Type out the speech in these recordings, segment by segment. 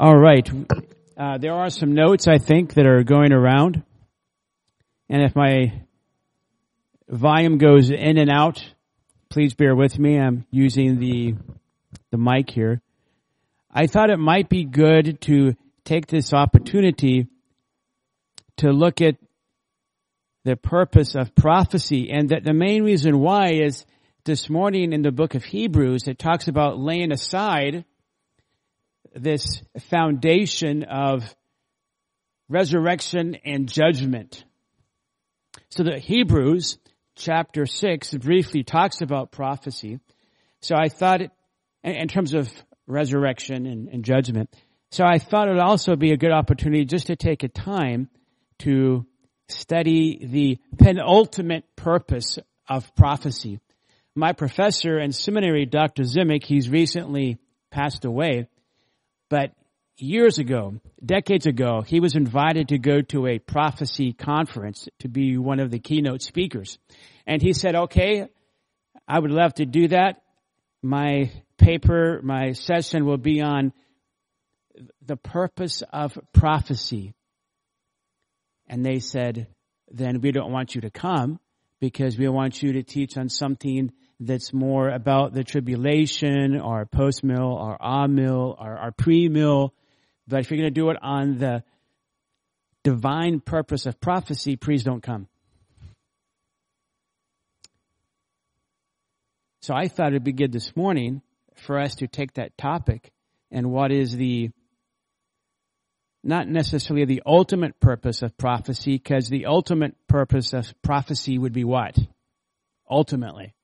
All right. Uh, there are some notes I think that are going around, and if my volume goes in and out, please bear with me. I'm using the the mic here. I thought it might be good to take this opportunity to look at the purpose of prophecy and that the main reason why is this morning in the book of Hebrews, it talks about laying aside this foundation of resurrection and judgment. So the Hebrews chapter 6 briefly talks about prophecy. So I thought it, in terms of resurrection and, and judgment. So I thought it would also be a good opportunity just to take a time to study the penultimate purpose of prophecy. My professor in seminary, Dr. Zimick, he's recently passed away, but years ago, decades ago, he was invited to go to a prophecy conference to be one of the keynote speakers. And he said, okay, I would love to do that. My paper, my session will be on the purpose of prophecy. And they said, then we don't want you to come because we want you to teach on something that's more about the tribulation or post mill or ah mill or, or pre mill. But if you're going to do it on the divine purpose of prophecy, please don't come. So I thought it'd be good this morning for us to take that topic and what is the not necessarily the ultimate purpose of prophecy, because the ultimate purpose of prophecy would be what? Ultimately.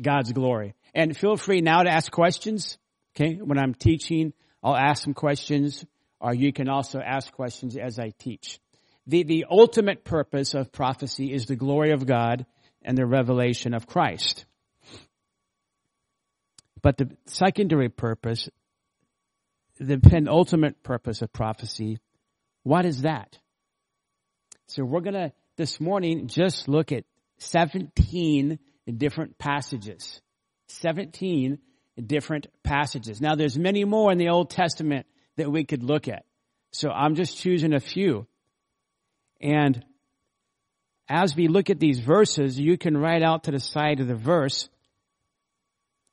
God's glory. And feel free now to ask questions. Okay. When I'm teaching, I'll ask some questions, or you can also ask questions as I teach. The, the ultimate purpose of prophecy is the glory of God and the revelation of Christ. But the secondary purpose, the penultimate purpose of prophecy, what is that? So we're gonna, this morning, just look at 17 different passages. 17 different passages. Now there's many more in the Old Testament that we could look at. So I'm just choosing a few. And as we look at these verses, you can write out to the side of the verse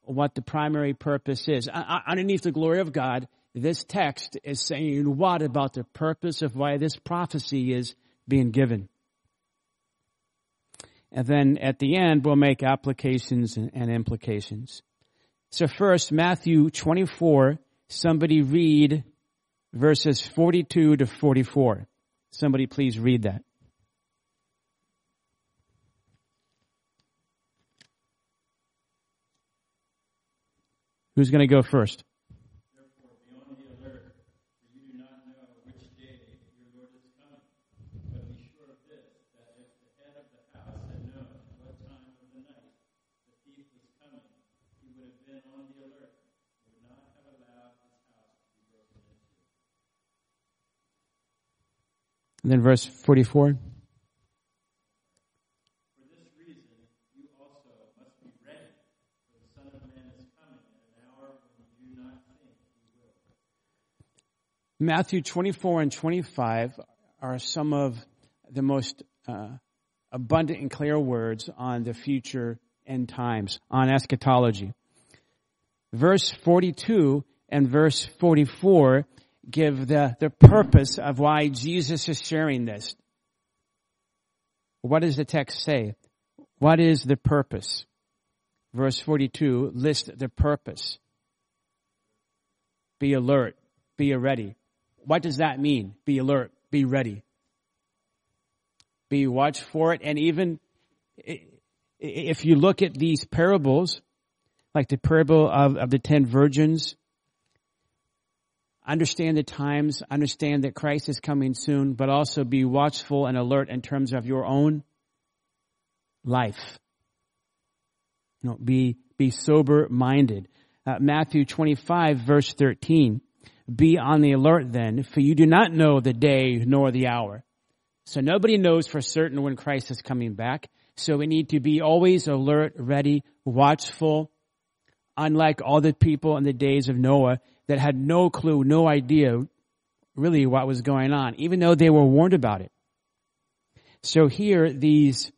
what the primary purpose is. Uh, uh, underneath the glory of God, this text is saying what about the purpose of why this prophecy is being given. And then at the end, we'll make applications and implications. So first, Matthew 24, somebody read verses 42 to 44. Somebody please read that. Who's going to go first? And then verse 44. Matthew 24 and 25 are some of the most uh, abundant and clear words on the future end times, on eschatology. Verse 42 and verse 44 give the, the purpose of why Jesus is sharing this. What does the text say? What is the purpose? Verse 42 lists the purpose. Be alert. Be ready. What does that mean? Be alert. Be ready. Be watch for it. And even if you look at these parables, like the parable of, of the ten virgins, understand the times, understand that Christ is coming soon, but also be watchful and alert in terms of your own life. You know, be, be sober minded. Uh, Matthew 25 verse 13. Be on the alert then, for you do not know the day nor the hour. So nobody knows for certain when Christ is coming back. So we need to be always alert, ready, watchful. Unlike all the people in the days of Noah, that had no clue, no idea really what was going on, even though they were warned about it. So here, these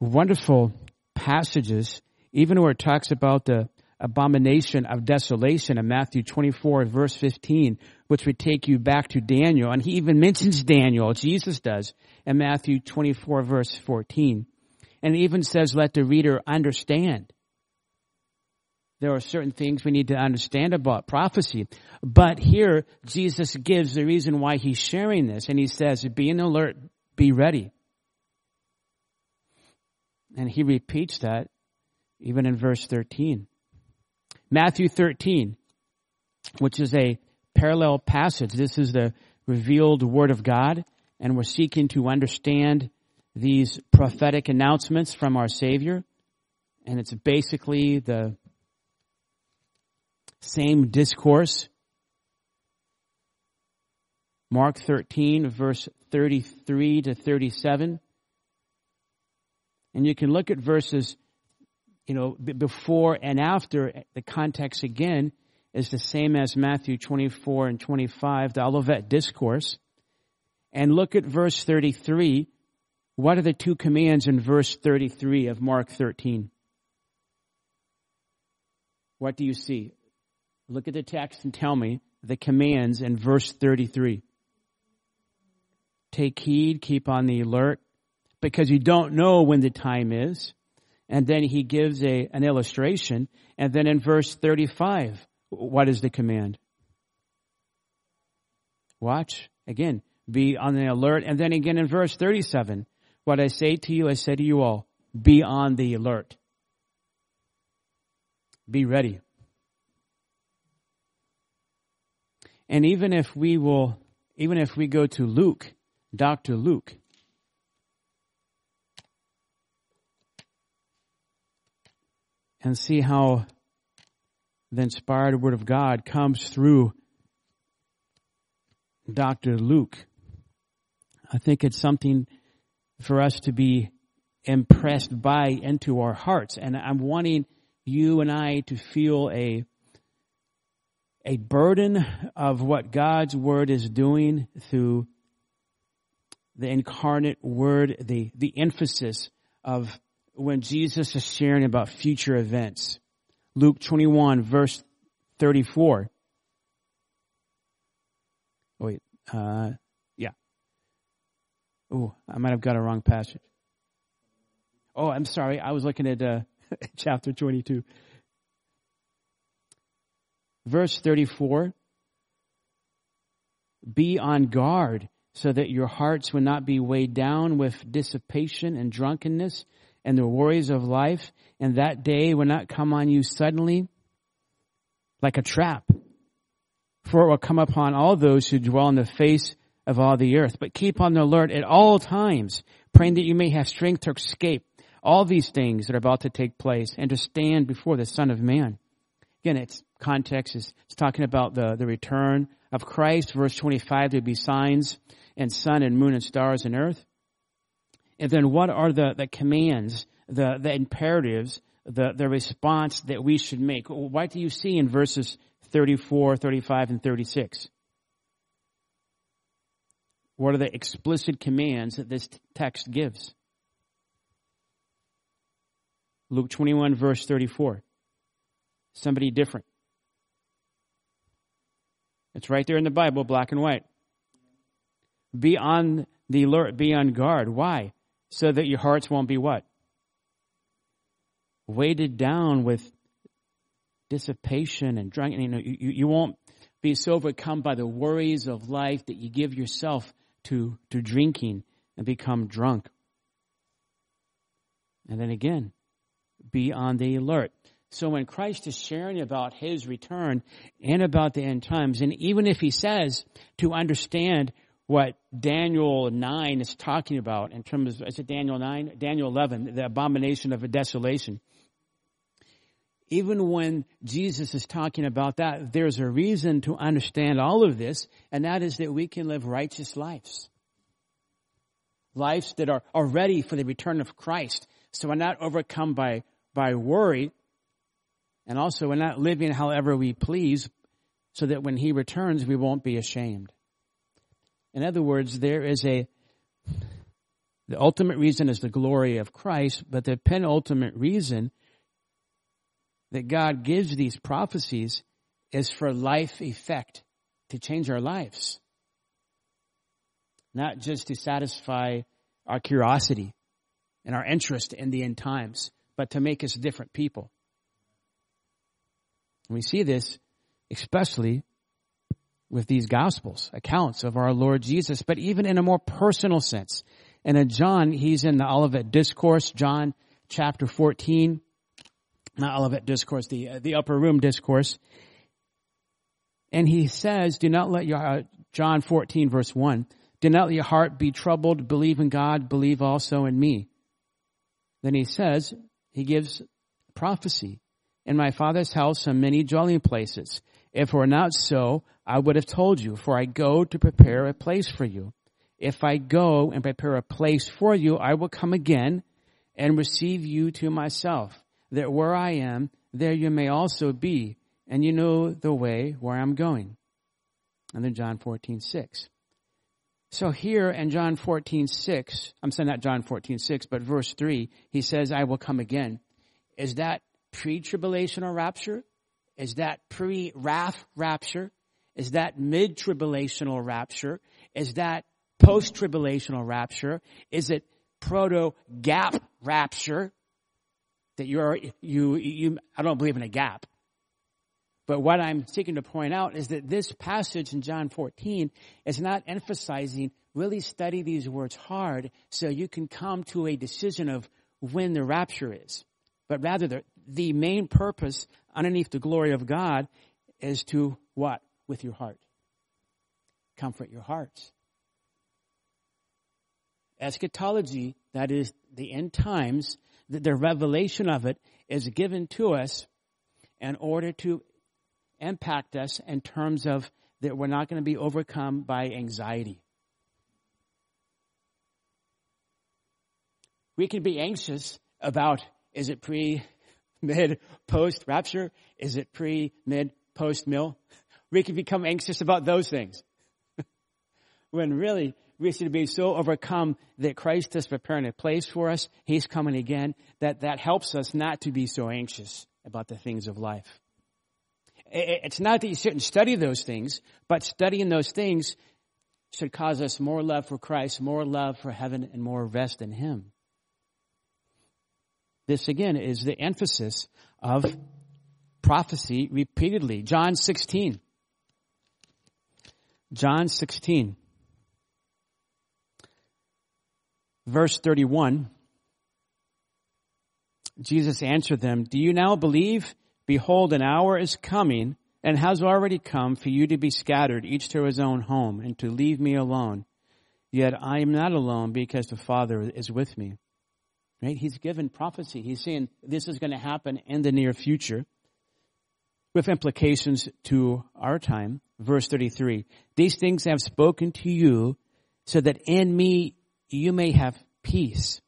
wonderful passages, even where it talks about the abomination of desolation in Matthew 24 verse 15, which would take you back to Daniel. And he even mentions Daniel, Jesus does, in Matthew 24 verse 14. And even says, let the reader understand. There are certain things we need to understand about prophecy. But here, Jesus gives the reason why he's sharing this. And he says, be an alert, be ready. And he repeats that even in verse 13. Matthew 13, which is a parallel passage. This is the revealed Word of God, and we're seeking to understand these prophetic announcements from our Savior. And it's basically the same discourse. Mark 13, verse 33 to 37. And you can look at verses you know, before and after, the context again is the same as Matthew 24 and 25, the Olivet Discourse. And look at verse 33. What are the two commands in verse 33 of Mark 13? What do you see? Look at the text and tell me the commands in verse 33. Take heed, keep on the alert, because you don't know when the time is and then he gives a, an illustration. And then in verse 35, what is the command? Watch. Again, be on the alert. And then again in verse 37, what I say to you, I say to you all, be on the alert. Be ready. And even if we will, even if we go to Luke, Dr. Luke, and see how the inspired word of God comes through Dr. Luke. I think it's something for us to be impressed by into our hearts. And I'm wanting you and I to feel a, a burden of what God's word is doing through the incarnate word, the, the emphasis of when Jesus is sharing about future events. Luke 21 verse 34. wait, uh, yeah. Oh, I might have got a wrong passage. Oh, I'm sorry. I was looking at uh, chapter 22. Verse 34. Be on guard so that your hearts will not be weighed down with dissipation and drunkenness and the worries of life, and that day will not come on you suddenly like a trap. For it will come upon all those who dwell on the face of all the earth. But keep on the alert at all times, praying that you may have strength to escape all these things that are about to take place and to stand before the Son of Man. Again, its context is it's talking about the, the return of Christ. Verse 25, there'll be signs and sun and moon and stars and earth. And then what are the, the commands, the, the imperatives, the, the response that we should make? What do you see in verses 34, 35, and 36? What are the explicit commands that this text gives? Luke 21 verse 34. Somebody different. It's right there in the Bible, black and white. Be on the alert, be on guard. Why? so that your hearts won't be what? Weighted down with dissipation and drunk. You know, you, you won't be so overcome by the worries of life that you give yourself to, to drinking and become drunk. And then again, be on the alert. So when Christ is sharing about his return and about the end times, and even if he says to understand what Daniel 9 is talking about in terms of, is it Daniel 9? Daniel 11, the abomination of a desolation. Even when Jesus is talking about that, there's a reason to understand all of this, and that is that we can live righteous lives. Lives that are, are ready for the return of Christ. So we're not overcome by, by worry, and also we're not living however we please, so that when he returns, we won't be ashamed. In other words, there is a, the ultimate reason is the glory of Christ, but the penultimate reason that God gives these prophecies is for life effect, to change our lives. Not just to satisfy our curiosity and our interest in the end times, but to make us different people. And we see this especially with these gospels, accounts of our Lord Jesus, but even in a more personal sense. And in John, he's in the Olivet Discourse, John chapter 14, not Olivet Discourse, the, uh, the upper room discourse. And he says, do not let your, uh, John 14 verse 1, do not let your heart be troubled, believe in God, believe also in me. Then he says, he gives prophecy. In my father's house are many dwelling places. If it were not so, I would have told you, for I go to prepare a place for you. If I go and prepare a place for you, I will come again and receive you to myself, that where I am, there you may also be, and you know the way where I'm going. And then John 14, 6. So here in John 14, 6, I'm saying not John 14, 6, but verse 3, he says, I will come again. Is that pre-tribulational rapture? Is that pre-wrath rapture? Is that mid-tribulational rapture? Is that post-tribulational rapture? Is it proto-gap rapture? That you're, you, you, I don't believe in a gap. But what I'm seeking to point out is that this passage in John 14 is not emphasizing really study these words hard so you can come to a decision of when the rapture is. But rather the, the main purpose underneath the glory of God is to what? With your heart. Comfort your hearts. Eschatology, that is the end times, the, the revelation of it is given to us in order to impact us in terms of that we're not going to be overcome by anxiety. We can be anxious about is it pre mid, post rapture? Is it pre, mid, post mill? We can become anxious about those things. when really, we should be so overcome that Christ is preparing a place for us. He's coming again. That, that helps us not to be so anxious about the things of life. It's not that you shouldn't study those things, but studying those things should cause us more love for Christ, more love for heaven, and more rest in Him. This again is the emphasis of prophecy repeatedly. John 16. John 16. Verse 31. Jesus answered them, Do you now believe? Behold, an hour is coming and has already come for you to be scattered, each to his own home, and to leave me alone. Yet I am not alone because the Father is with me. Right? He's given prophecy. He's saying this is going to happen in the near future with implications to our time. Verse 33. These things I have spoken to you so that in me you may have peace.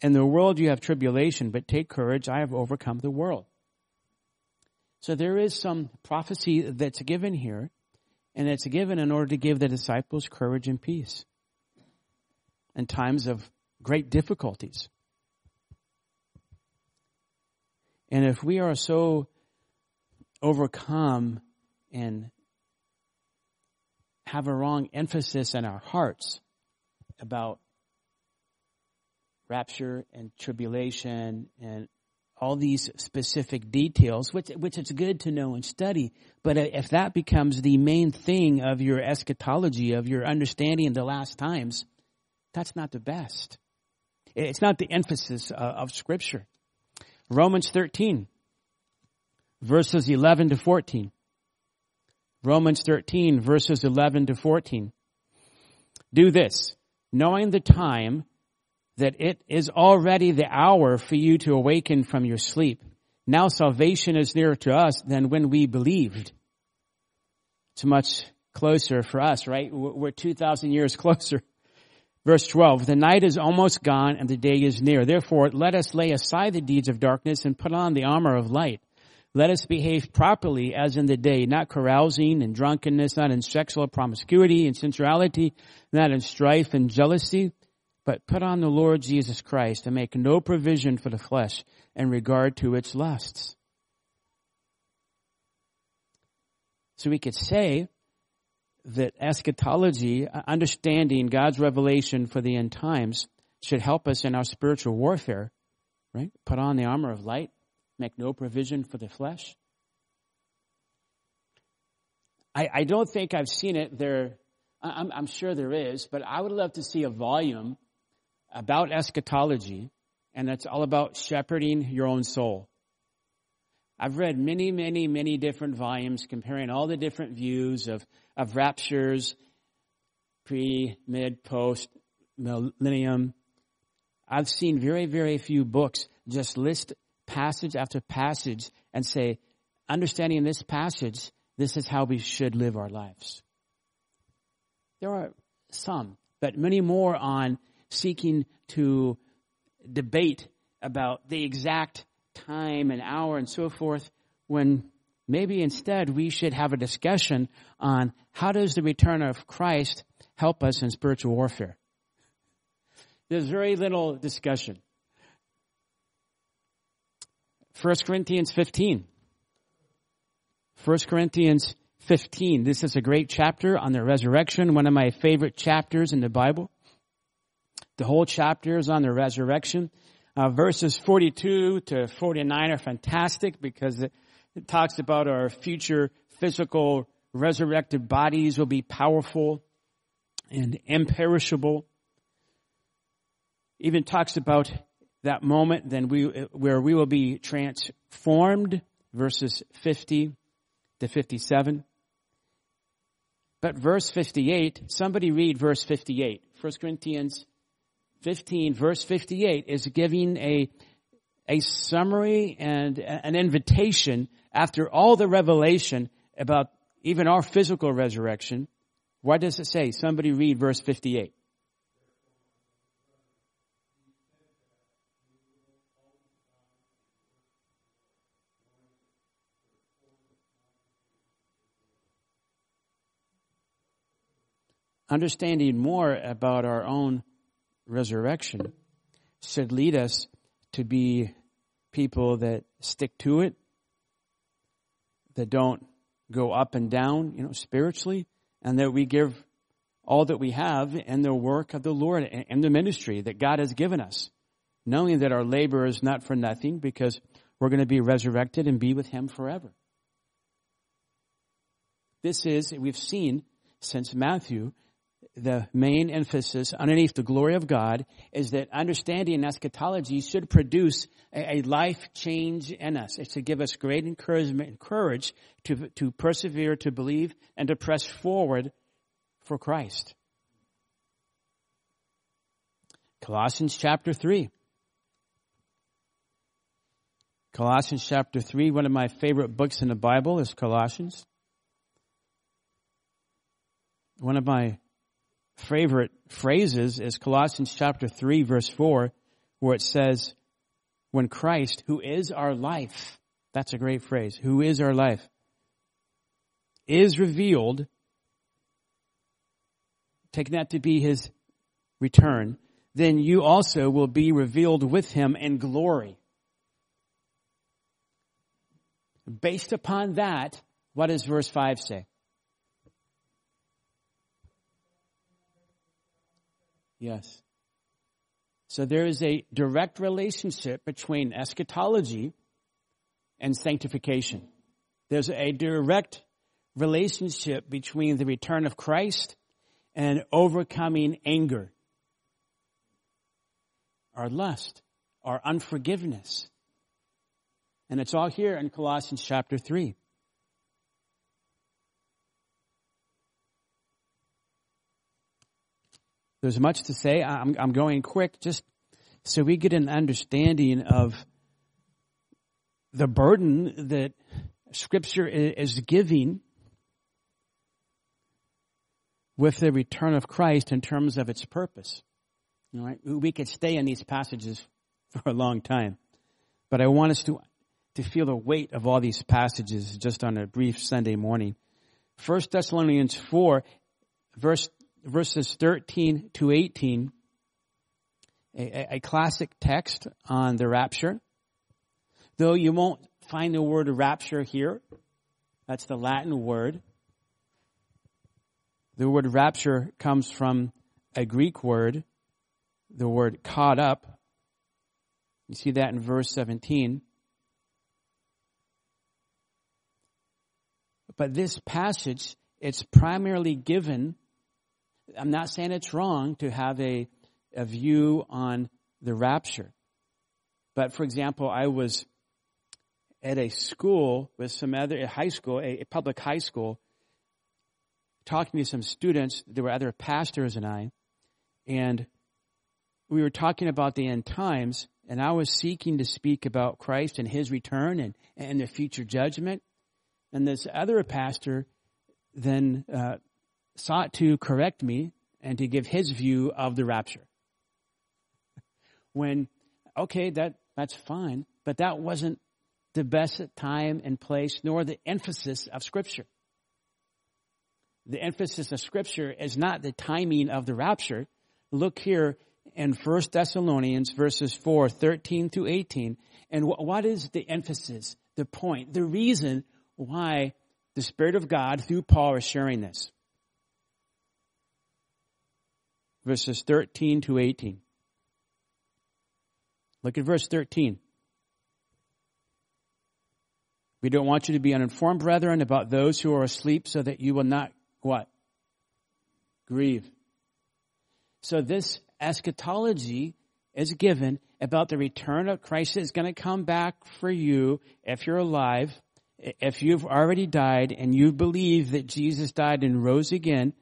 In the world you have tribulation, but take courage. I have overcome the world. So there is some prophecy that's given here, and it's given in order to give the disciples courage and peace in times of great difficulties. And if we are so overcome and have a wrong emphasis in our hearts about rapture and tribulation and all these specific details, which, which it's good to know and study. But if that becomes the main thing of your eschatology, of your understanding of the last times, that's not the best. It's not the emphasis uh, of scripture. Romans 13, verses 11 to 14. Romans 13, verses 11 to 14. Do this, knowing the time that it is already the hour for you to awaken from your sleep. Now salvation is nearer to us than when we believed. It's much closer for us, right? We're 2,000 years closer. Verse 12, the night is almost gone and the day is near. Therefore, let us lay aside the deeds of darkness and put on the armor of light. Let us behave properly as in the day, not carousing and drunkenness, not in sexual promiscuity and sensuality, not in strife and jealousy, but put on the Lord Jesus Christ and make no provision for the flesh in regard to its lusts. So we could say that eschatology, uh, understanding God's revelation for the end times, should help us in our spiritual warfare, right? Put on the armor of light, make no provision for the flesh. I, I don't think I've seen it there. I'm, I'm sure there is, but I would love to see a volume about eschatology, and that's all about shepherding your own soul. I've read many, many, many different volumes comparing all the different views of, of raptures, pre, mid, post, millennium. I've seen very, very few books just list passage after passage and say, understanding this passage, this is how we should live our lives. There are some, but many more on seeking to debate about the exact time and hour and so forth when maybe instead we should have a discussion on how does the return of Christ help us in spiritual warfare. There's very little discussion. 1 Corinthians 15. 1 Corinthians 15. This is a great chapter on the resurrection, one of my favorite chapters in the Bible. The whole chapter is on the resurrection. Uh, verses 42 to 49 are fantastic because it, it talks about our future physical resurrected bodies will be powerful and imperishable. Even talks about that moment then we, where we will be transformed, verses 50 to 57. But verse 58, somebody read verse 58. 1 Corinthians 15, verse 58 is giving a, a summary and an invitation after all the revelation about even our physical resurrection. What does it say? Somebody read verse 58. Understanding more about our own resurrection should lead us to be people that stick to it, that don't go up and down, you know, spiritually, and that we give all that we have in the work of the Lord and the ministry that God has given us, knowing that our labor is not for nothing because we're going to be resurrected and be with Him forever. This is, we've seen since Matthew, the main emphasis underneath the glory of God is that understanding eschatology should produce a, a, life change in us. It should give us great encouragement and courage to, to persevere, to believe, and to press forward for Christ. Colossians chapter 3. Colossians chapter 3, one of my favorite books in the Bible is Colossians. One of my favorite phrases is Colossians chapter 3 verse 4 where it says, when Christ, who is our life, that's a great phrase, who is our life, is revealed, taking that to be his return, then you also will be revealed with him in glory. Based upon that, what does verse 5 say? Yes. So there is a direct relationship between eschatology and sanctification. There's a direct relationship between the return of Christ and overcoming anger, our lust, our unforgiveness. And it's all here in Colossians chapter 3. There's much to say. I'm, I'm going quick just so we get an understanding of the burden that Scripture is giving with the return of Christ in terms of its purpose. All right? We could stay in these passages for a long time. But I want us to to feel the weight of all these passages just on a brief Sunday morning. First Thessalonians 4, verse, verses 13 to 18, a, a classic text on the rapture. Though you won't find the word rapture here, that's the Latin word. The word rapture comes from a Greek word, the word caught up. You see that in verse 17. But this passage, it's primarily given, I'm not saying it's wrong to have a, a view on the rapture. But for example, I was at a school with some other, a high school, a, a public high school, talking to some students. There were other pastors and I, and we were talking about the end times, and I was seeking to speak about Christ and His return and, and the future judgment. And this other pastor then uh, sought to correct me and to give his view of the rapture. When, okay, that, that's fine, but that wasn't the best time and place nor the emphasis of Scripture. The emphasis of Scripture is not the timing of the rapture. Look here in 1 Thessalonians verses 4, 13 to 18. And what is the emphasis, the point, the reason why the Spirit of God through Paul is sharing this. Verses 13 to 18. Look at verse 13. We don't want you to be uninformed, brethren, about those who are asleep so that you will not what? Grieve. So this eschatology is given about the return of Christ is going to come back for you if you're alive if you've already died and you believe that Jesus died and rose again,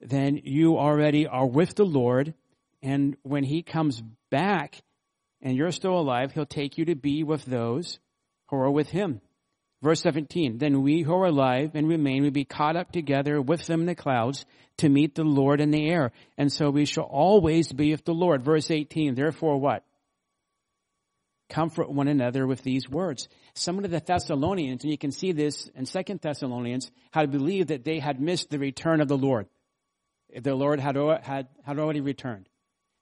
then you already are with the Lord. And when he comes back and you're still alive, he'll take you to be with those who are with him. Verse 17, then we who are alive and remain will be caught up together with them in the clouds to meet the Lord in the air. And so we shall always be with the Lord. Verse 18, therefore what? comfort one another with these words. Some of the Thessalonians, and you can see this in Second Thessalonians, had believed that they had missed the return of the Lord. The Lord had, had, had already returned.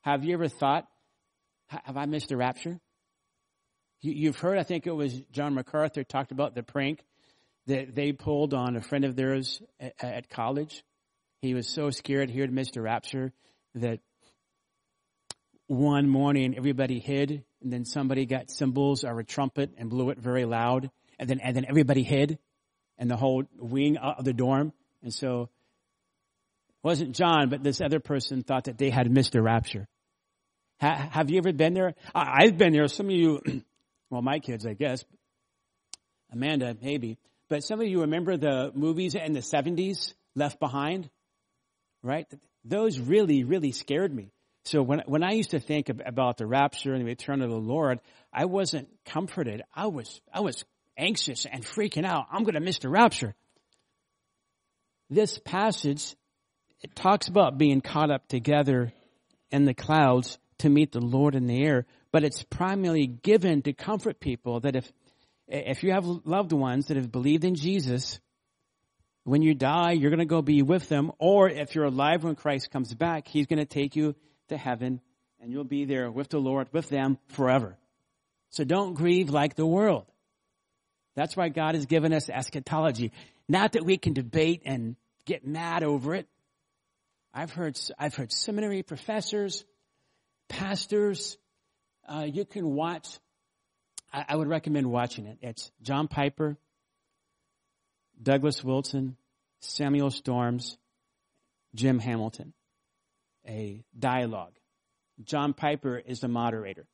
Have you ever thought, have I missed the rapture? You, have heard, I think it was John MacArthur talked about the prank that they pulled on a friend of theirs at, at college. He was so scared he had missed the rapture that one morning everybody hid and then somebody got cymbals or a trumpet and blew it very loud and then and then everybody hid and the whole wing of the dorm and so wasn't John but this other person thought that they had missed the rapture. Ha, have you ever been there? I, I've been there. Some of you, well, my kids, I guess. Amanda, maybe. But some of you remember the movies in the 70s, Left Behind? Right? Those really, really scared me. So when, when I used to think about the rapture and the return of the Lord, I wasn't comforted. I was, I was anxious and freaking out. I'm going to miss the rapture. This passage, it talks about being caught up together in the clouds to meet the Lord in the air, but it's primarily given to comfort people that if, if you have loved ones that have believed in Jesus, when you die, you're going to go be with them, or if you're alive when Christ comes back, He's going to take you to heaven and you'll be there with the Lord, with them forever. So don't grieve like the world. That's why God has given us eschatology. Not that we can debate and get mad over it. I've heard, I've heard seminary professors, pastors, uh, you can watch, I, I would recommend watching it. It's John Piper, Douglas Wilson, Samuel Storms, Jim Hamilton a dialogue. John Piper is the moderator.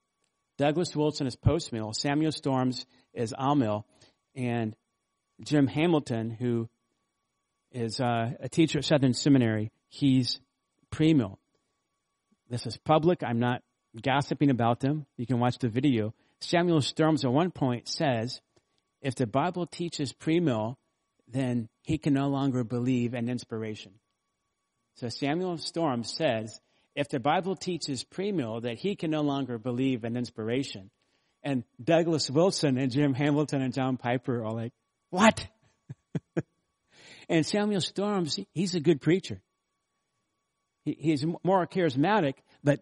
Douglas Wilson is postmill. Samuel Storms is amill. And Jim Hamilton, who is uh, a teacher at Southern Seminary, he's premill. This is public. I'm not gossiping about them. You can watch the video. Samuel Storms at one point says, if the Bible teaches premill, then he can no longer believe in inspiration. So Samuel Storm says, if the Bible teaches premill that he can no longer believe in inspiration, And Douglas Wilson and Jim Hamilton and John Piper are like, what? and Samuel Storms, he's a good preacher. He's more charismatic, but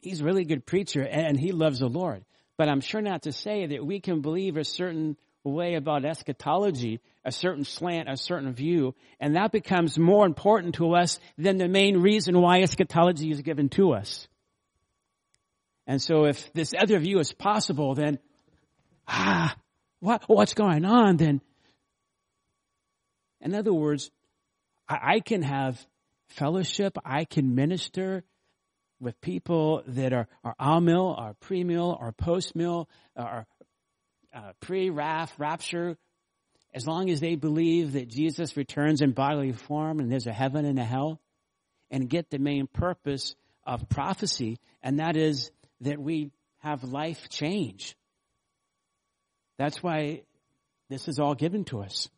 he's a really good preacher and he loves the Lord. But I'm sure not to say that we can believe a certain way about eschatology, a certain slant, a certain view, and that becomes more important to us than the main reason why eschatology is given to us. And so if this other view is possible, then, ah, what, what's going on then? In other words, I, I can have fellowship, I can minister with people that are, are amill, are premill, or post-mill, or uh, pre-wrath, rapture, as long as they believe that Jesus returns in bodily form and there's a heaven and a hell, and get the main purpose of prophecy, and that is that we have life change. That's why this is all given to us.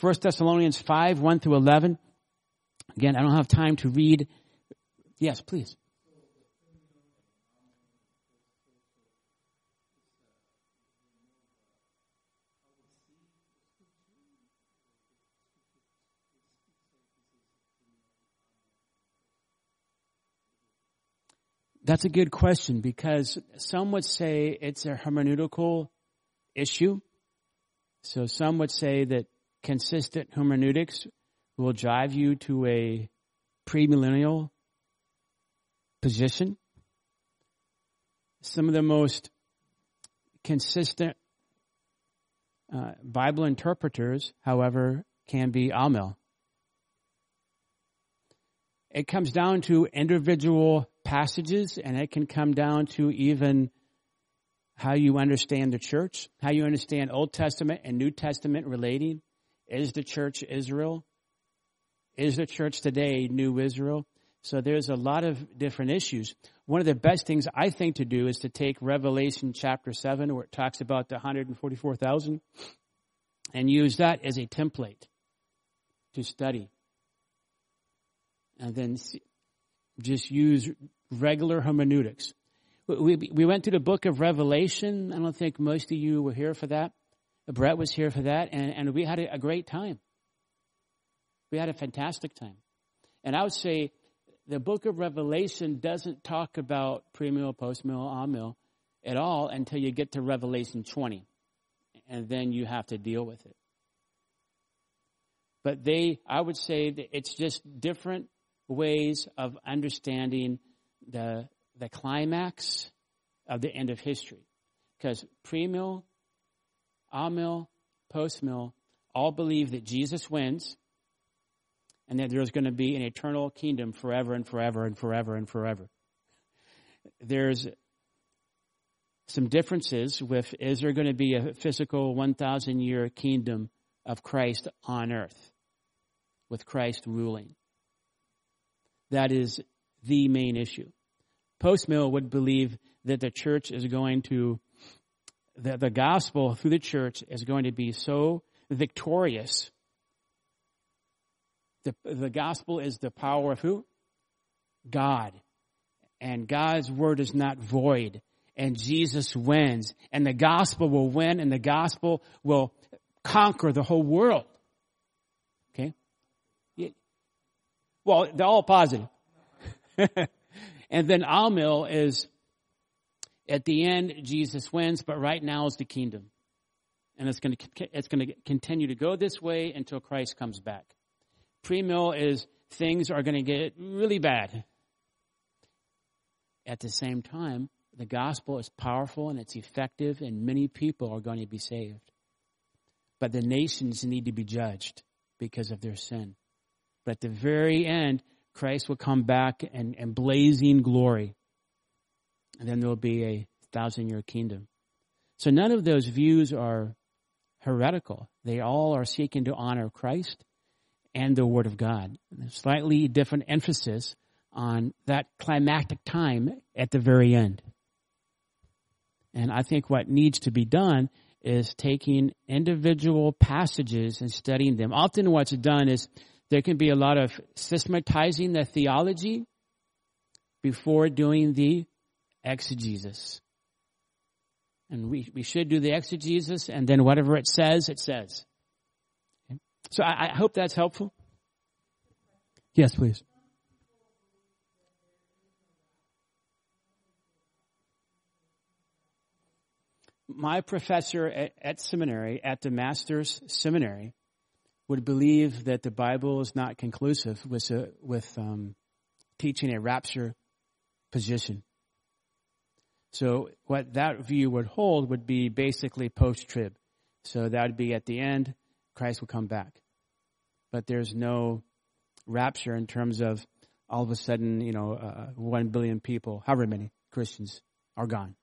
1 Thessalonians 5, 1 through 11. Again, I don't have time to read. Yes, please. That's a good question because some would say it's a hermeneutical issue. So some would say that consistent hermeneutics will drive you to a premillennial position. Some of the most consistent uh, Bible interpreters, however, can be Amill. It comes down to individual passages, and it can come down to even how you understand the church, how you understand Old Testament and New Testament relating. Is the church Israel? Is the church today New Israel? So there's a lot of different issues. One of the best things I think to do is to take Revelation chapter 7 where it talks about the 144,000 and use that as a template to study. And then just use regular hermeneutics. We, we went to the book of Revelation. I don't think most of you were here for that. Brett was here for that, and, and we had a, great time. We had a fantastic time. And I would say the book of Revelation doesn't talk about pre-mill, post-mill, amill at all until you get to Revelation 20. And then you have to deal with it. But they, I would say it's just different ways of understanding the, the climax of the end of history. Because pre-mill, amill, post-mill all believe that Jesus wins and that there's going to be an eternal kingdom forever and forever and forever and forever. There's some differences with is there going to be a physical 1,000 year kingdom of Christ on earth with Christ ruling? That is the main issue. Post mill would believe that the church is going to, that the gospel through the church is going to be so victorious. The, the gospel is the power of who? God. And God's word is not void. And Jesus wins. And the gospel will win and the gospel will conquer the whole world. Okay? Well, they're all positive. and then Amill is at the end, Jesus wins, but right now is the kingdom. And it's going to, it's going to continue to go this way until Christ comes back. Pre-mill is things are going to get really bad. At the same time, the gospel is powerful and it's effective and many people are going to be saved. But the nations need to be judged because of their sin. But at the very end, Christ will come back and, and blazing glory. And then there will be a thousand year kingdom. So none of those views are heretical. They all are seeking to honor Christ and the Word of God. slightly different emphasis on that climactic time at the very end. And I think what needs to be done is taking individual passages and studying them. Often what's done is there can be a lot of systematizing the theology before doing the exegesis. And we, we should do the exegesis, and then whatever it says, it says. Okay? So I, I hope that's helpful. Yes, please. My professor at, at, seminary, at the master's seminary, would believe that the Bible is not conclusive with, with um, teaching a rapture position. So what that view would hold would be basically post-trib. So that would be at the end, Christ will come back. But there's no rapture in terms of all of a sudden, you know, uh, one billion people, however many Christians are gone.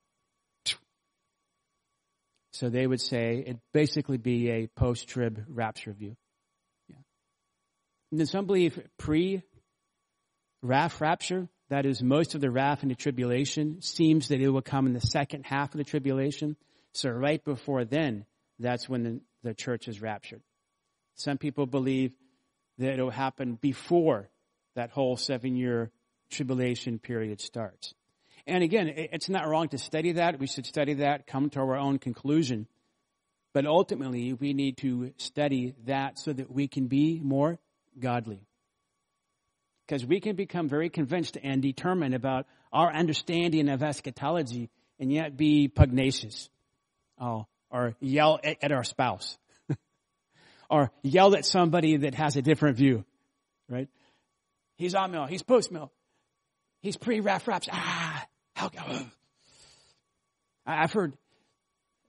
So they would say it basically be a post-trib rapture view. Yeah. And then some believe pre-wrath rapture, that is most of the wrath and the tribulation, seems that it will come in the second half of the tribulation. So right before then, that's when the, the church is raptured. Some people believe that it will happen before that whole seven year tribulation period starts. And again, it's not wrong to study that. We should study that, come to our own conclusion. But ultimately, we need to study that so that we can be more godly. Because we can become very convinced and determined about our understanding of eschatology and yet be pugnacious. Oh, or yell at, at our spouse or yell at somebody that has a different view, right? He's amill, he's post mill, he's pre raf raps. Ah, how, I've heard,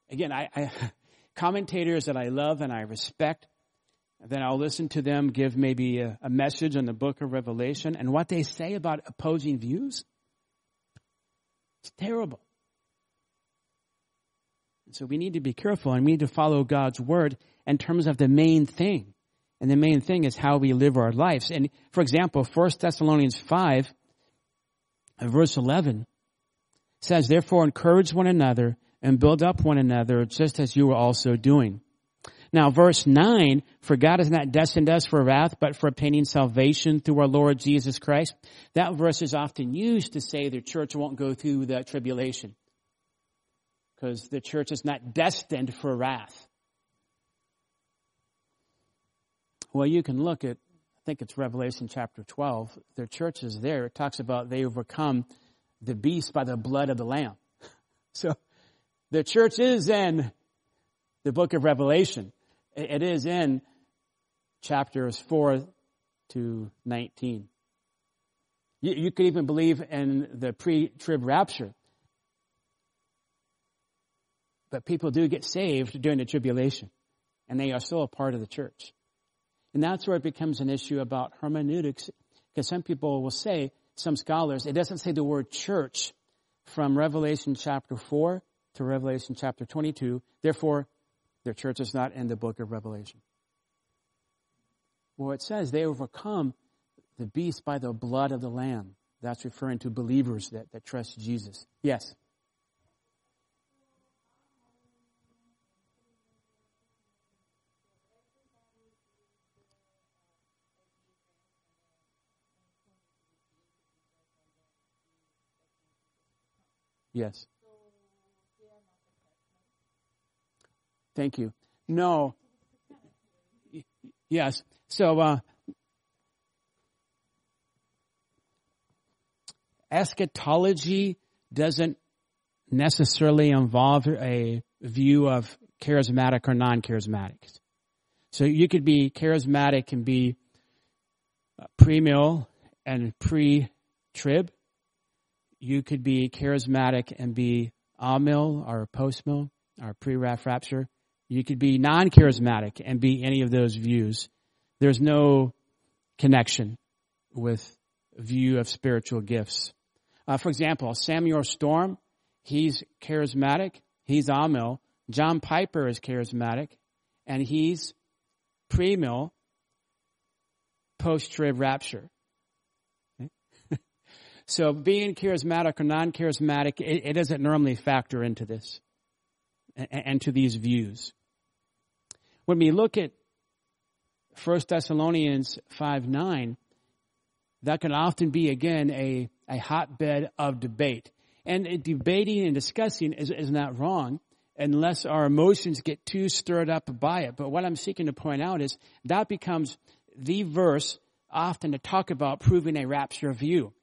again, I, I, commentators that I love and I respect, then I'll listen to them give maybe a, a message on the book of Revelation and what they say about opposing views. It's terrible. So we need to be careful and we need to follow God's word in terms of the main thing. And the main thing is how we live our lives. And for example, 1 Thessalonians 5, uh, verse 11 says, Therefore encourage one another and build up one another just as you are also doing. Now verse 9, for God has not destined us for wrath, but for obtaining salvation through our Lord Jesus Christ. That verse is often used to say the church won't go through the tribulation. Because the church is not destined for wrath. Well, you can look at, I think it's Revelation chapter 12. Their church is there. It talks about they overcome the beast by the blood of the Lamb. So the church is in the book of Revelation. It is in chapters 4 to 19. You, you could even believe in the pre-trib rapture. But people do get saved during the tribulation. And they are still a part of the church. And that's where it becomes an issue about hermeneutics, because some people will say, some scholars, it doesn't say the word church from Revelation chapter 4 to Revelation chapter 22. Therefore, their church is not in the book of Revelation. Well, it says they overcome the beast by the blood of the Lamb. That's referring to believers that, that trust Jesus. Yes. Yes. Thank you. No. Yes. So, uh, eschatology doesn't necessarily involve a view of charismatic or non-charismatic. So you could be charismatic and be pre-mill and pre-trib, you could be charismatic and be amill or post-mill or pre-wrath rapture. You could be non-charismatic and be any of those views. There's no connection with view of spiritual gifts. Uh, for example, Samuel Storms, he's charismatic. He's amill. John Piper is charismatic, and he's pre-mill, post-trib rapture. So being charismatic or non-charismatic, it, it doesn't normally factor into this and, to these views. When we look at 1 Thessalonians 5 9, that can often be again a, a hotbed of debate. And debating and discussing is, is not wrong unless our emotions get too stirred up by it. But what I'm seeking to point out is that becomes the verse often to talk about proving a rapture view.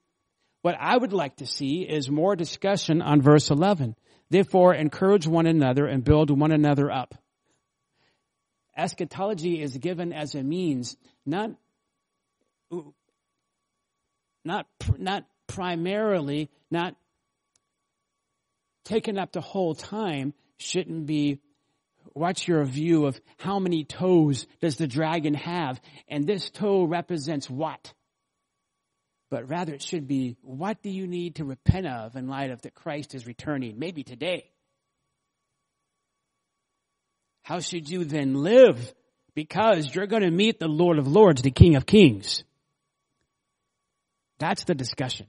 What I would like to see is more discussion on verse 11. Therefore, encourage one another and build one another up. Eschatology is given as a means, not, not, not primarily, not taken up the whole time, shouldn't be what's your view of how many toes does the dragon have? And this toe represents what? But rather it should be, what do you need to repent of in light of that Christ is returning? Maybe today. How should you then live? Because you're going to meet the Lord of Lords, the King of Kings. That's the discussion.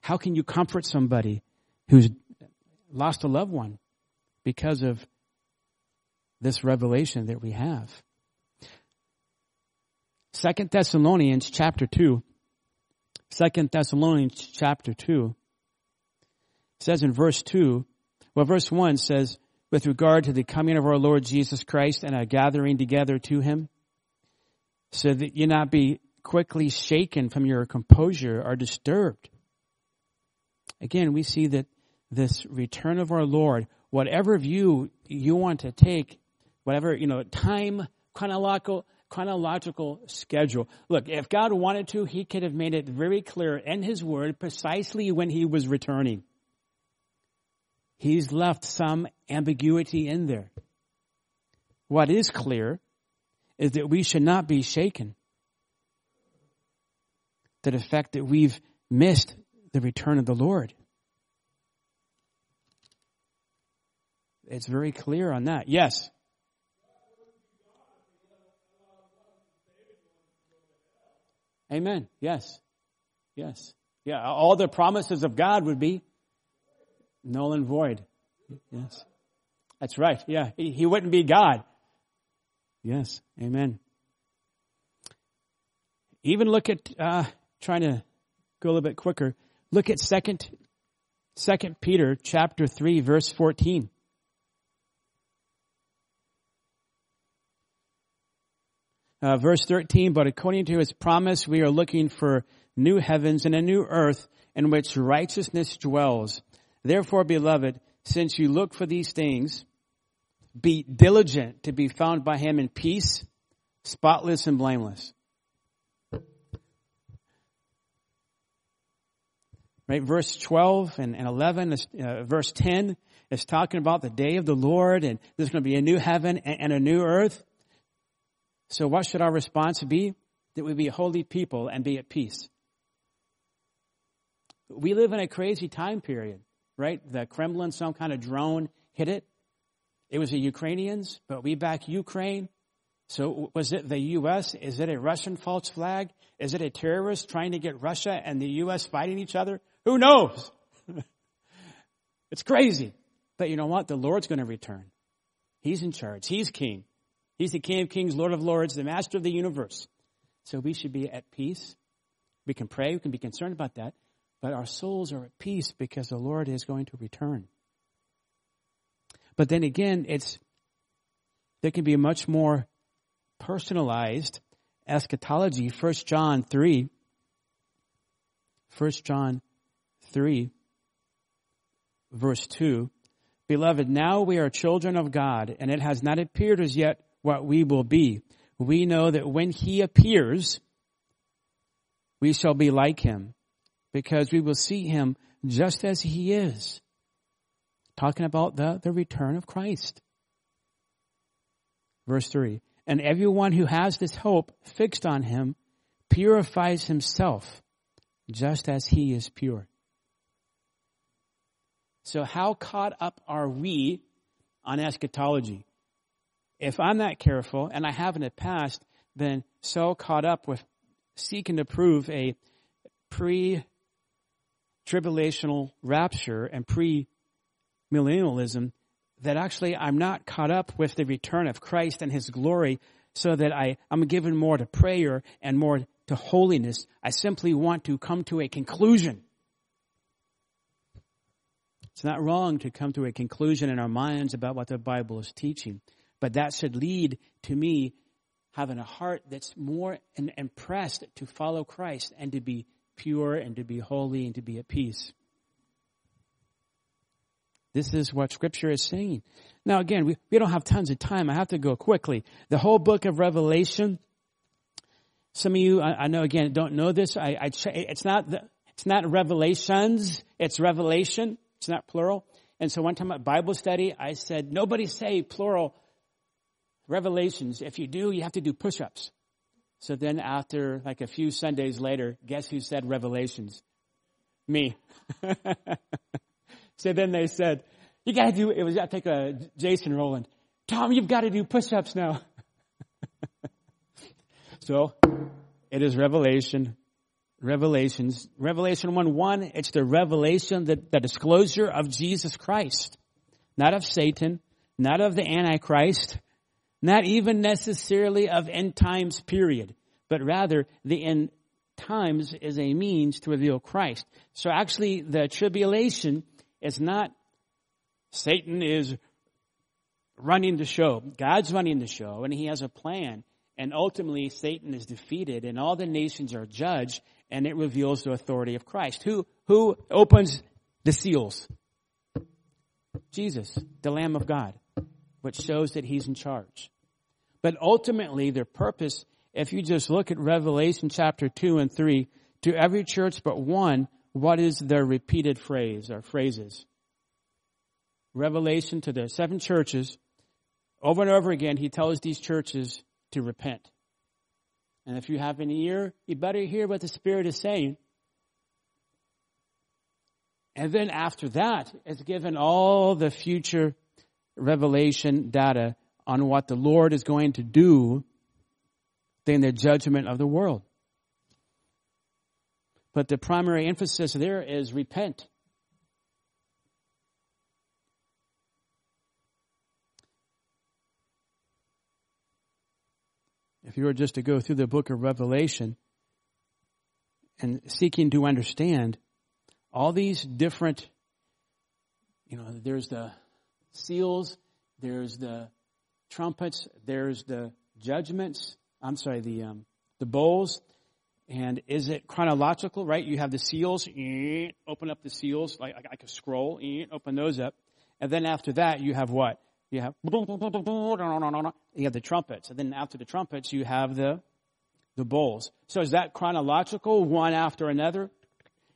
How can you comfort somebody who's lost a loved one because of this revelation that we have. Second Thessalonians chapter 2. Second Thessalonians chapter 2 says in verse 2, well verse 1 says, with regard to the coming of our Lord Jesus Christ and a gathering together to him, so that you not be quickly shaken from your composure or disturbed. Again, we see that this return of our Lord, whatever view you want to take, whatever, you know, time, chronological, chronological schedule. Look, if God wanted to, He could have made it very clear in His Word precisely when He was returning. He's left some ambiguity in there. What is clear is that we should not be shaken. To the fact that we've missed the return of the Lord. It's very clear on that. Yes. Amen. Yes. Yes. Yeah. All the promises of God would be null and void. Yes. That's right. Yeah. He, he wouldn't be God. Yes. Amen. Even look at, uh, trying to go a little bit quicker. Look at second, second Peter chapter three verse 14. Uh, verse 13, but according to his promise, we are looking for new heavens and a new earth in which righteousness dwells. Therefore, beloved, since you look for these things, be diligent to be found by him in peace, spotless and blameless. Right, verse 12 and, and 11, uh, verse 10 is talking about the day of the Lord and there's going to be a new heaven and, and a new earth. So what should our response be? That we be holy people and be at peace. We live in a crazy time period, right? The Kremlin, some kind of drone hit it. It was the Ukrainians, but we back Ukraine. So was it the U.S.? Is it a Russian false flag? Is it a terrorist trying to get Russia and the U.S. fighting each other? Who knows? it's crazy. But you know what? The Lord's going to return. He's in charge. He's king. He's the King of Kings, Lord of Lords, the Master of the universe. So we should be at peace. We can pray, we can be concerned about that, but our souls are at peace because the Lord is going to return. But then again, it's, there can be a much more personalized eschatology. 1 John 3, 1 John 3, verse 2. Beloved, now we are children of God, and it has not appeared as yet what we will be. We know that when he appears, we shall be like him because we will see him just as he is. Talking about the, the return of Christ. Verse 3. And everyone who has this hope fixed on him purifies himself just as he is pure. So how caught up are we on eschatology? If I'm not careful, and I have in the past been so caught up with seeking to prove a pre-tribulational rapture and pre-millennialism, that actually I'm not caught up with the return of Christ and His glory so that I, I'm given more to prayer and more to holiness. I simply want to come to a conclusion It's not wrong to come to a conclusion in our minds about what the Bible is teaching, but that should lead to me having a heart that's more impressed to follow Christ and to be pure and to be holy and to be at peace. This is what scripture is saying. Now again, we, we don't have tons of time. I have to go quickly. The whole book of Revelation, some of you, I, I know again, don't know this. I, I, it's not the, it's not revelations, it's revelation. It's not plural. And so one time at Bible study, I said, nobody say plural revelations. If you do, you have to do push-ups. So then after like a few Sundays later, guess who said revelations? Me. so then they said, you gotta do, it was, I think, uh, Jason Rowland. Tom, you've gotta do push-ups now. so, it is revelation. Revelations. Revelation 1 1, it's the revelation, the, the disclosure of Jesus Christ. Not of Satan, not of the Antichrist, not even necessarily of end times period, but rather the end times is a means to reveal Christ. So actually the tribulation is not Satan is running the show. God's running the show and he has a plan. And ultimately Satan is defeated and all the nations are judged and it reveals the authority of Christ. Who, who opens the seals? Jesus, the Lamb of God, which shows that he's in charge. But ultimately, their purpose, if you just look at Revelation chapter 2 and 3, to every church but one, what is their repeated phrase or phrases? Revelation to the seven churches, over and over again, he tells these churches to repent. And if you have an ear, you better hear what the Spirit is saying. And then after that, it's given all the future revelation data on what the Lord is going to do in the judgment of the world. But the primary emphasis there is repent. If you were just to go through the book of Revelation and seeking to understand all these different, you know, there's the seals, there's the trumpets, there's the judgments, I'm sorry, the, um, the bowls, and is it chronological, right? You have the seals, open up the seals like, like a scroll, open those up. And then after that, you have what? You have, you have the trumpets. And then after the trumpets, you have the, the bowls. So is that chronological, one after another?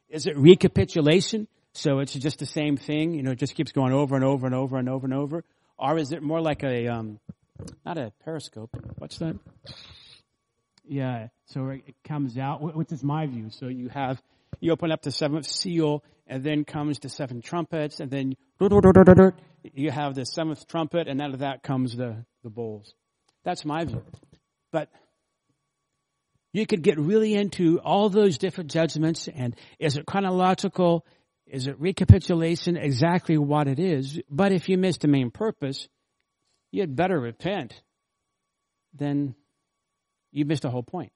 Is it recapitulation? So it's just the same thing, you know, it just keeps going over and over and over and over and over. Or is it more like a, um, not a periscope, what's that? Yeah, so it comes out, which is my view. So you have, you open up the seventh seal, and then comes the seven trumpets, and then you have the seventh trumpet, and out of that comes the, the bowls. That's my view. But you could get really into all those different judgments, and is it chronological? Is it recapitulation? Exactly what it is. But if you miss the main purpose, you had better repent. Then you missed the whole point.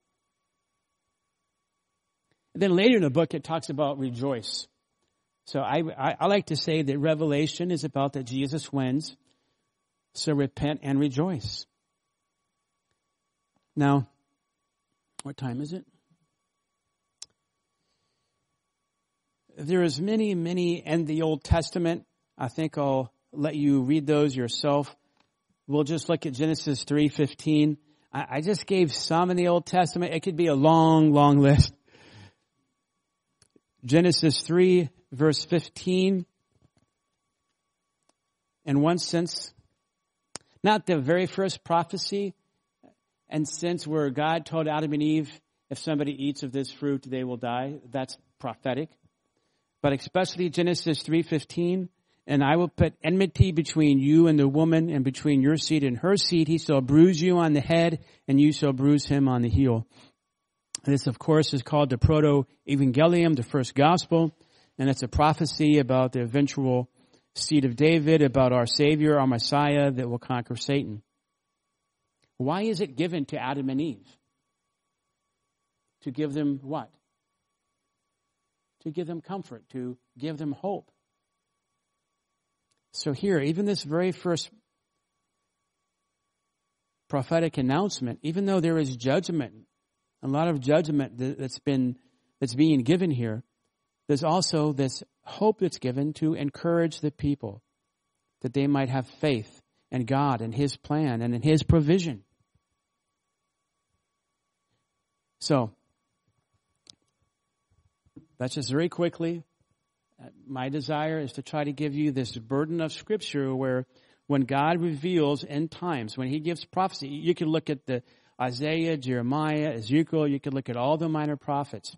And then later in the book, it talks about rejoice. So I, I, I like to say that Revelation is about that Jesus wins. So repent and rejoice. Now, what time is it? There is many, many in the Old Testament. I think I'll let you read those yourself. We'll just look at Genesis 3.15. I, I just gave some in the Old Testament. It could be a long, long list. Genesis 3 verse 15. In one sense, not the very first prophecy, and sense where God told Adam and Eve, if somebody eats of this fruit, they will die. That's prophetic. But especially Genesis 3.15, and I will put enmity between you and the woman and between your seed and her seed. He shall bruise you on the head and you shall bruise him on the heel. This of course is called the proto-evangelium, the first gospel and it's a prophecy about the eventual seed of David, about our Savior, our Messiah that will conquer Satan. Why is it given to Adam and Eve? To give them what? To give them comfort, to give them hope. So here, even this very first prophetic announcement, even though there is judgment, a lot of judgment that's been, that's being given here, there's also this hope that's given to encourage the people that they might have faith in God and His plan and in His provision. So, that's just very quickly. Uh, my desire is to try to give you this burden of scripture where when God reveals end times, when He gives prophecy, you can look at the Isaiah, Jeremiah, Ezekiel, you can look at all the minor prophets.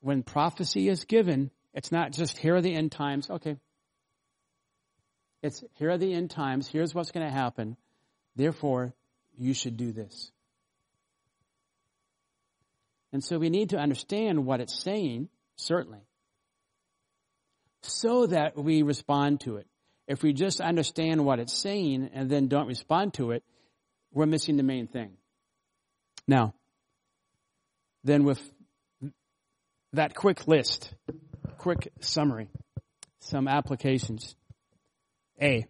When prophecy is given, it's not just here are the end times, okay. It's here are the end times, here's what's going to happen, therefore you should do this. And so we need to understand what it's saying, certainly, so that we respond to it. If we just understand what it's saying and then don't respond to it, we're missing the main thing. Now, then with that quick list, quick summary, some applications. A,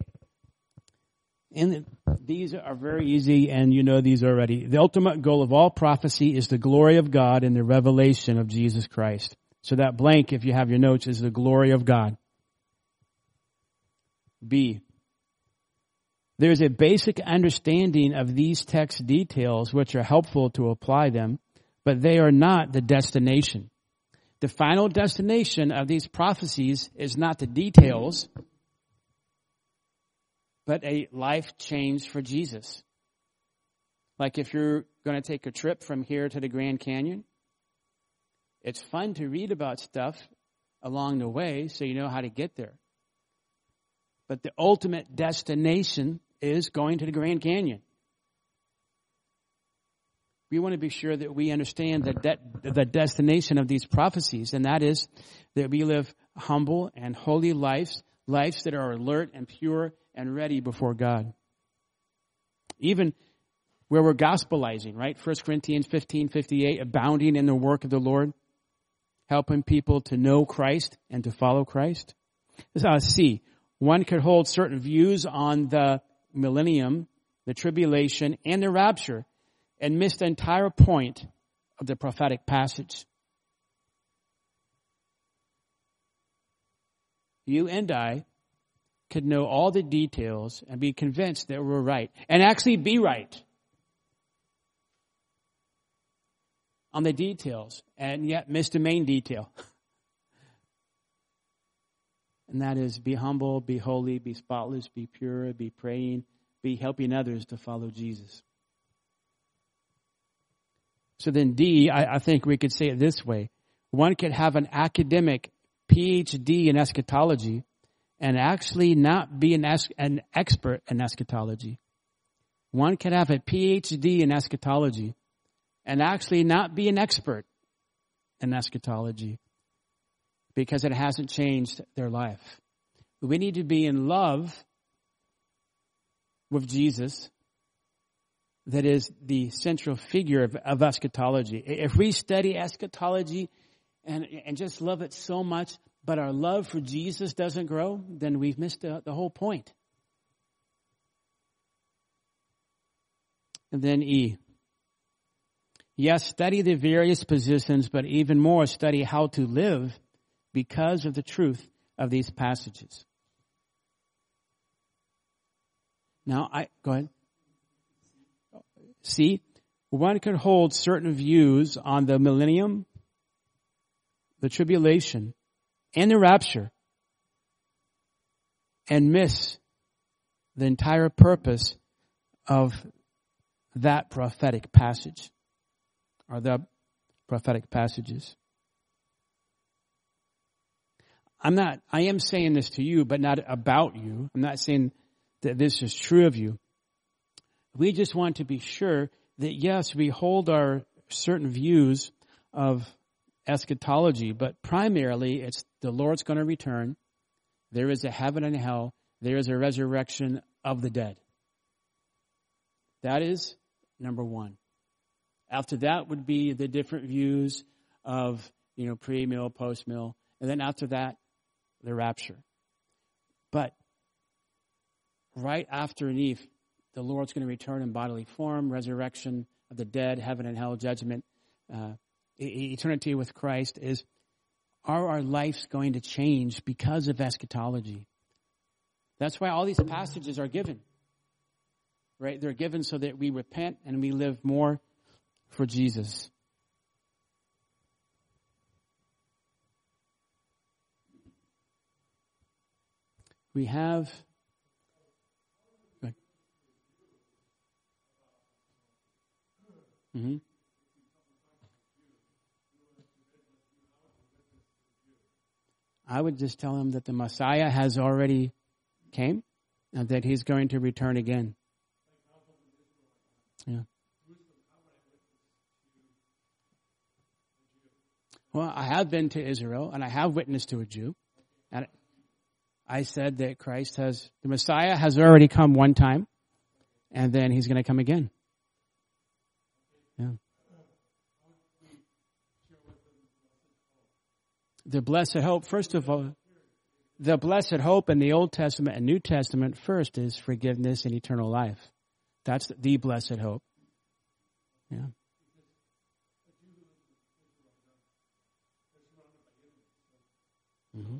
in these are very easy and you know these already. The ultimate goal of all prophecy is the glory of God and the revelation of Jesus Christ. So that blank, if you have your notes, is the glory of God. B. There's a basic understanding of these text details which are helpful to apply them, but they are not the destination. The final destination of these prophecies is not the details, but a life change for Jesus. Like if you're going to take a trip from here to the Grand Canyon, it's fun to read about stuff along the way so you know how to get there. But the ultimate destination is going to the Grand Canyon. We want to be sure that we understand the, de- the destination of these prophecies, and that is that we live humble and holy lives, lives that are alert and pure and ready before God. Even where we're gospelizing, right? 1 Corinthians 15, 58, abounding in the work of the Lord, helping people to know Christ and to follow Christ. Uh, C, one could hold certain views on the millennium, the tribulation, and the rapture, and miss the entire point of the prophetic passage. You and I could know all the details and be convinced that we're right and actually be right on the details and yet miss the main detail. and that is be humble, be holy, be spotless, be pure, be praying, be helping others to follow Jesus. So then D, I, I think we could say it this way. One could have an academic PhD in eschatology and actually not be an, an expert in eschatology. One can have a PhD in eschatology and actually not be an expert in eschatology because it hasn't changed their life. We need to be in love with Jesus that is the central figure of, of eschatology. If we study eschatology and, and just love it so much but our love for Jesus doesn't grow, then we've missed the, the whole point. And then E. Yes, study the various positions, but even more study how to live because of the truth of these passages. Now, I, go ahead. See, one can hold certain views on the millennium, the tribulation, and the rapture and miss the entire purpose of that prophetic passage or the prophetic passages. I'm not, I am saying this to you, but not about you. I'm not saying that this is true of you. We just want to be sure that yes, we hold our certain views of eschatology, but primarily it's the Lord's going to return. There is a heaven and hell. There is a resurrection of the dead. That is number one. After that would be the different views of, you know, pre-mill, post-mill. And then after that, the rapture. But right after Eve, the Lord's going to return in bodily form, resurrection of the dead, heaven and hell, judgment, uh, eternity with Christ is are our lives going to change because of eschatology? That's why all these passages are given. Right? They're given so that we repent and we live more for Jesus. We have Mm-hmm. I would just tell him that the Messiah has already came and that he's going to return again. Yeah. Well, I have been to Israel and I have witnessed to a Jew. And I said that Christ has, the Messiah has already come one time and then he's going to come again. Yeah. The blessed hope, first of all, the blessed hope in the Old Testament and New Testament first is forgiveness and eternal life. That's the blessed hope. Yeah. Mm-hmm.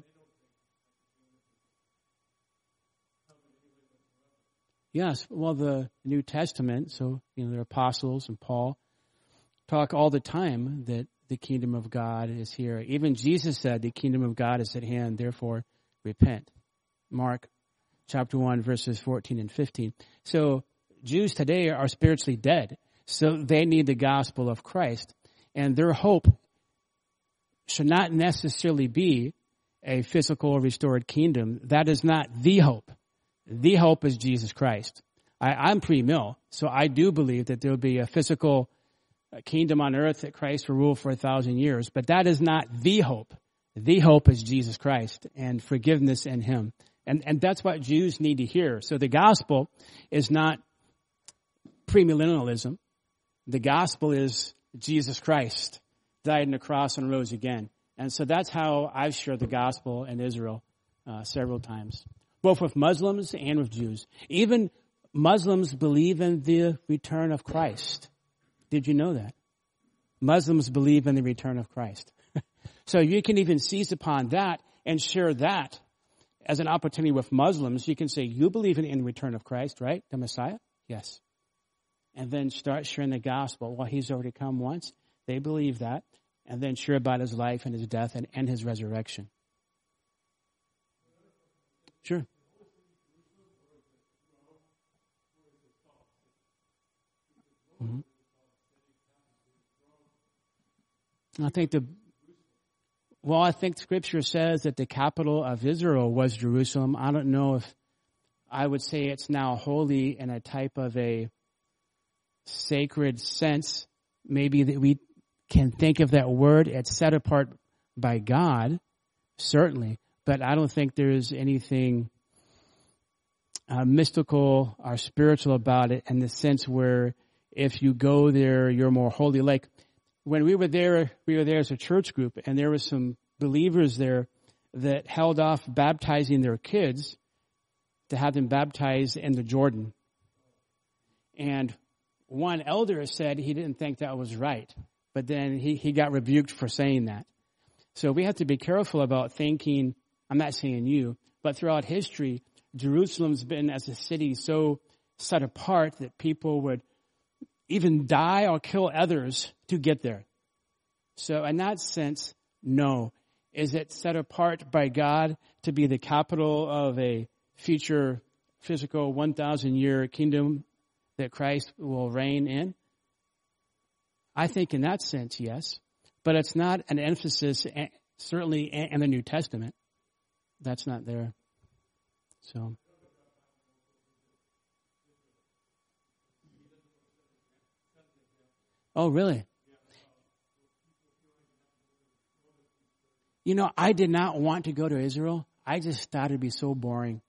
Yes, well, the New Testament, so, you know, the apostles and Paul talk all the time that the kingdom of God is here. Even Jesus said the kingdom of God is at hand, therefore repent. Mark chapter 1 verses 14 and 15. So Jews today are spiritually dead. So they need the gospel of Christ and their hope should not necessarily be a physical restored kingdom. That is not the hope. The hope is Jesus Christ. I, am pre-mill, so I do believe that there will be a physical kingdom on earth that Christ will rule for a thousand years. But that is not the hope. The hope is Jesus Christ and forgiveness in Him. And, and that's what Jews need to hear. So the gospel is not premillennialism. The gospel is Jesus Christ died on the cross and rose again. And so that's how I've shared the gospel in Israel uh, several times, both with Muslims and with Jews. Even Muslims believe in the return of Christ. Did you know that? Muslims believe in the return of Christ. so you can even seize upon that and share that as an opportunity with Muslims. You can say, you believe in the return of Christ, right? The Messiah? Yes. And then start sharing the gospel. Well, he's already come once. They believe that. And then share about his life and his death and, and his resurrection. Sure. Mm-hmm. I think the, well, I think scripture says that the capital of Israel was Jerusalem. I don't know if I would say it's now holy in a type of a sacred sense. Maybe that we can think of that word. It's set apart by God, certainly, but I don't think there's anything uh, mystical or spiritual about it in the sense where if you go there, you're more holy. Like when we were there, we were there as a church group, and there were some believers there that held off baptizing their kids to have them baptized in the Jordan. And one elder said he didn't think that was right, but then he, he got rebuked for saying that. So we have to be careful about thinking, I'm not saying you, but throughout history, Jerusalem's been as a city so set apart that people would even die or kill others to get there. So in that sense, no. Is it set apart by God to be the capital of a future physical 1,000 year kingdom that Christ will reign in? I think in that sense, yes. But it's not an emphasis, eh, certainly in the New Testament. That's not there. So. Oh, really? You know, I did not want to go to Israel. I just thought it'd be so boring.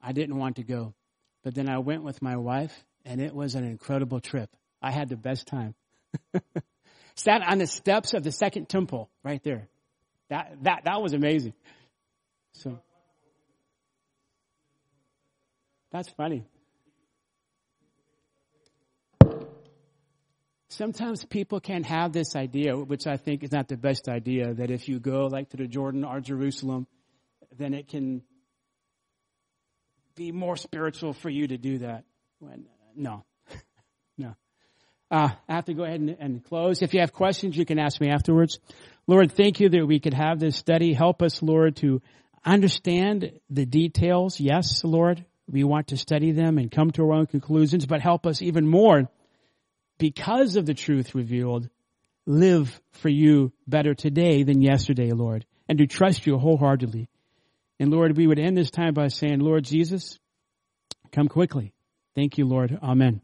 I didn't want to go. But then I went with my wife and it was an incredible trip. I had the best time. Sat on the steps of the second temple right there. That, that, that was amazing. So. That's funny. Sometimes people can have this idea, which I think is not the best idea, that if you go like to the Jordan or Jerusalem, then it can be more spiritual for you to do that. When, no, no. Uh, I have to go ahead and, and close. If you have questions, you can ask me afterwards. Lord, thank you that we could have this study. Help us, Lord, to understand the details. Yes, Lord, we want to study them and come to our own conclusions, but help us even more because of the truth revealed, live for you better today than yesterday, Lord, and to trust you wholeheartedly. And Lord, we would end this time by saying, Lord Jesus, come quickly. Thank you, Lord. Amen.